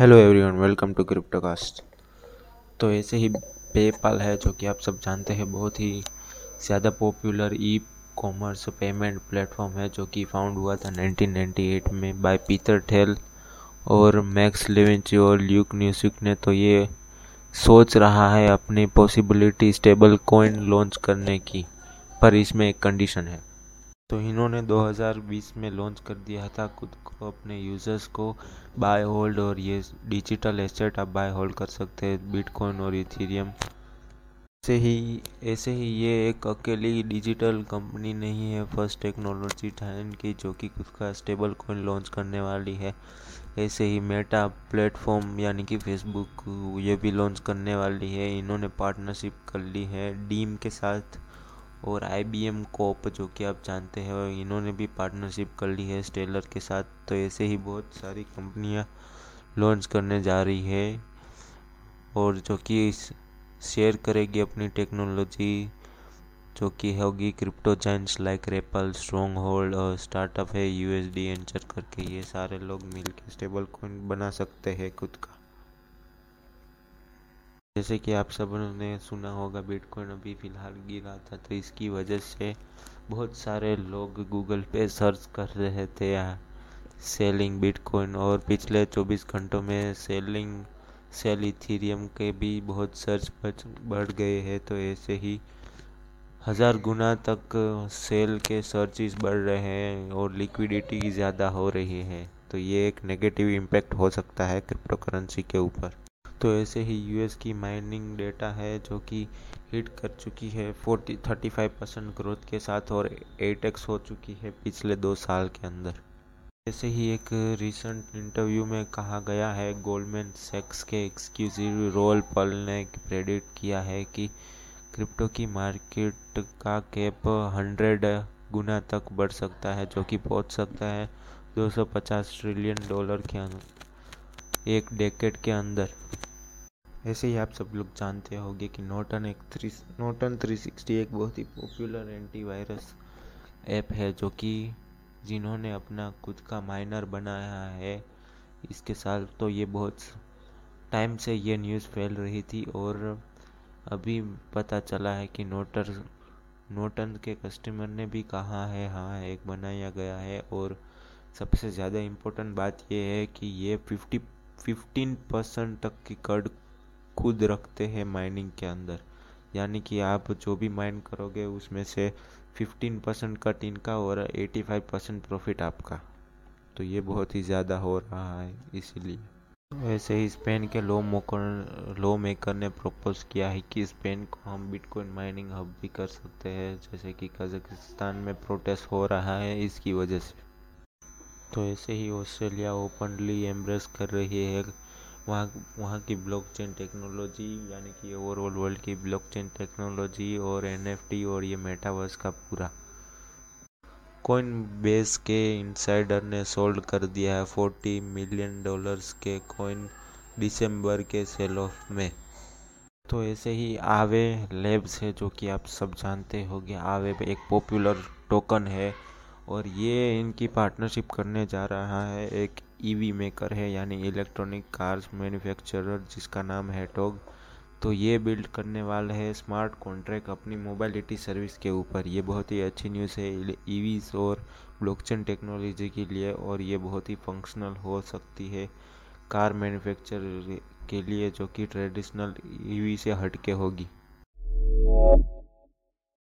Hello everyone, welcome to Cryptocast. तो ऐसे ही PayPal है जो कि आप सब जानते हैं, बहुत ही ज़्यादा popular e commerce payment platform है जो कि फाउंड हुआ था 1998 में बाय पीटर ठेल और मैक्स लेविंची और ल्यूक न्यूसिक ने। तो ये सोच रहा है अपनी पॉसिबिलिटी स्टेबल कॉइन लॉन्च करने की, पर इसमें एक कंडीशन है। तो इन्होंने 2020 में लॉन्च कर दिया था खुद को, अपने यूज़र्स को बाय होल्ड और ये डिजिटल एसेट आप बाय होल्ड कर सकते हैं बिटकॉइन और इथीरियम ऐसे ही ऐसे ही ये एक अकेली डिजिटल कंपनी नहीं है फ़र्स्ट टेक्नोलॉजी टाइम की, जो कि खुद का स्टेबल कॉइन लॉन्च करने वाली है। ऐसे ही मेटा प्लेटफॉर्म यानी कि फेसबुक ये भी लॉन्च करने वाली है। इन्होंने पार्टनरशिप कर ली है डीम के साथ। और आई बी एम कोप जो कि आप जानते हैं, इन्होंने भी पार्टनरशिप कर ली है स्टेलर के साथ। तो ऐसे ही बहुत सारी कंपनियाँ लॉन्च करने जा रही है और जो कि शेयर करेगी अपनी टेक्नोलॉजी जो कि होगी crypto giants like Ripple Stronghold और स्टार्टअप है यू एस डी एंचर करके। ये सारे लोग मिलकर स्टेबल कॉइन बना सकते हैं खुद का। जैसे कि आप सबने सुना होगा बिटकॉइन अभी फ़िलहाल गिरा था तो इसकी वजह से बहुत सारे लोग गूगल पे सर्च कर रहे थे सेलिंग बिटकॉइन और पिछले 24 घंटों में सेलिंग सेल इथीरियम के भी बहुत सर्च बढ़ गए हैं तो ऐसे ही हज़ार गुना तक सेल के सर्चिस बढ़ रहे हैं और लिक्विडिटी ज़्यादा हो रही है। तो ये एक नेगेटिव इम्पैक्ट हो सकता है क्रिप्टो करेंसी के ऊपर। तो ऐसे ही यूएस की माइनिंग डेटा है जो कि हिट कर चुकी है forty thirty five percent growth के साथ और एट एक्स हो चुकी है पिछले दो साल के अंदर। ऐसे ही एक रिसेंट इंटरव्यू में कहा गया है गोल्डमैन सेक्स के एक्सक्यूजिव रोल पल ने प्रेडिक्ट किया है कि क्रिप्टो की मार्केट का कैप हंड्रेड गुना तक बढ़ सकता है, जो कि पहुँच सकता है 250 ट्रिलियन डॉलर के एक डेकेड के अंदर। ऐसे ही आप सब लोग जानते होंगे कि नोटन एक थ्री, नोटन थ्री सिक्सटी एक बहुत ही पॉपुलर एंटीवायरस ऐप है जो कि जिन्होंने अपना खुद का माइनर बनाया है। इसके साथ तो ये बहुत टाइम से ये न्यूज़ फैल रही थी और अभी पता चला है कि नोटर, नोटन के कस्टमर ने भी कहा है हाँ एक बनाया गया है और सबसे ज़्यादा इम्पोर्टेंट बात यह है कि ये फिफ्टी फिफ्टीन परसेंट तक की कर्ड खुद रखते हैं माइनिंग के अंदर। यानी कि आप जो भी माइन करोगे, उसमें से फिफ्टीन परसेंट कट इनका और एटी फाइव परसेंट प्रॉफिट आपका। तो ये बहुत ही ज़्यादा हो रहा है, इसीलिए। वैसे ही स्पेन के लो मोकर लो मेकर ने प्रपोज किया है कि स्पेन को हम बिटकॉइन माइनिंग हब भी कर सकते हैं, जैसे कि कजाकिस्तान में प्रोटेस्ट हो रहा है इसकी वजह से। तो ऐसे ही ऑस्ट्रेलिया ओपनली एम्ब्रेस कर रही है वहाँ वहाँ की ब्लॉकचेन टेक्नोलॉजी यानी कि ओवरऑल वर्ल्ड की ब्लॉकचेन टेक्नोलॉजी और एनएफटी और ये मेटावर्स का पूरा कॉइन बेस के इनसाइडर ने सोल्ड कर दिया है फोर्टी मिलियन डॉलर्स के कॉइन दिसंबर के सेल ऑफ़ में। तो ऐसे ही आवे लेब्स है, जो कि आप सब जानते होंगे। आवे एक पॉपुलर टोकन है। और ये इनकी पार्टनरशिप करने जा रहा है। एक ईवी मेकर है, यानी इलेक्ट्रॉनिक कार्स मैन्युफैक्चरर जिसका नाम है टॉग तो ये बिल्ड करने वाला है स्मार्ट कॉन्ट्रैक्ट अपनी मोबाइलिटी सर्विस के ऊपर। ये बहुत ही अच्छी न्यूज़ है ईवीज और ब्लॉकचेन टेक्नोलॉजी के लिए, और ये बहुत ही फंक्शनल हो सकती है कार मैन्युफैक्चर के लिए, जो कि ट्रेडिशनल ईवी से हट के होगी।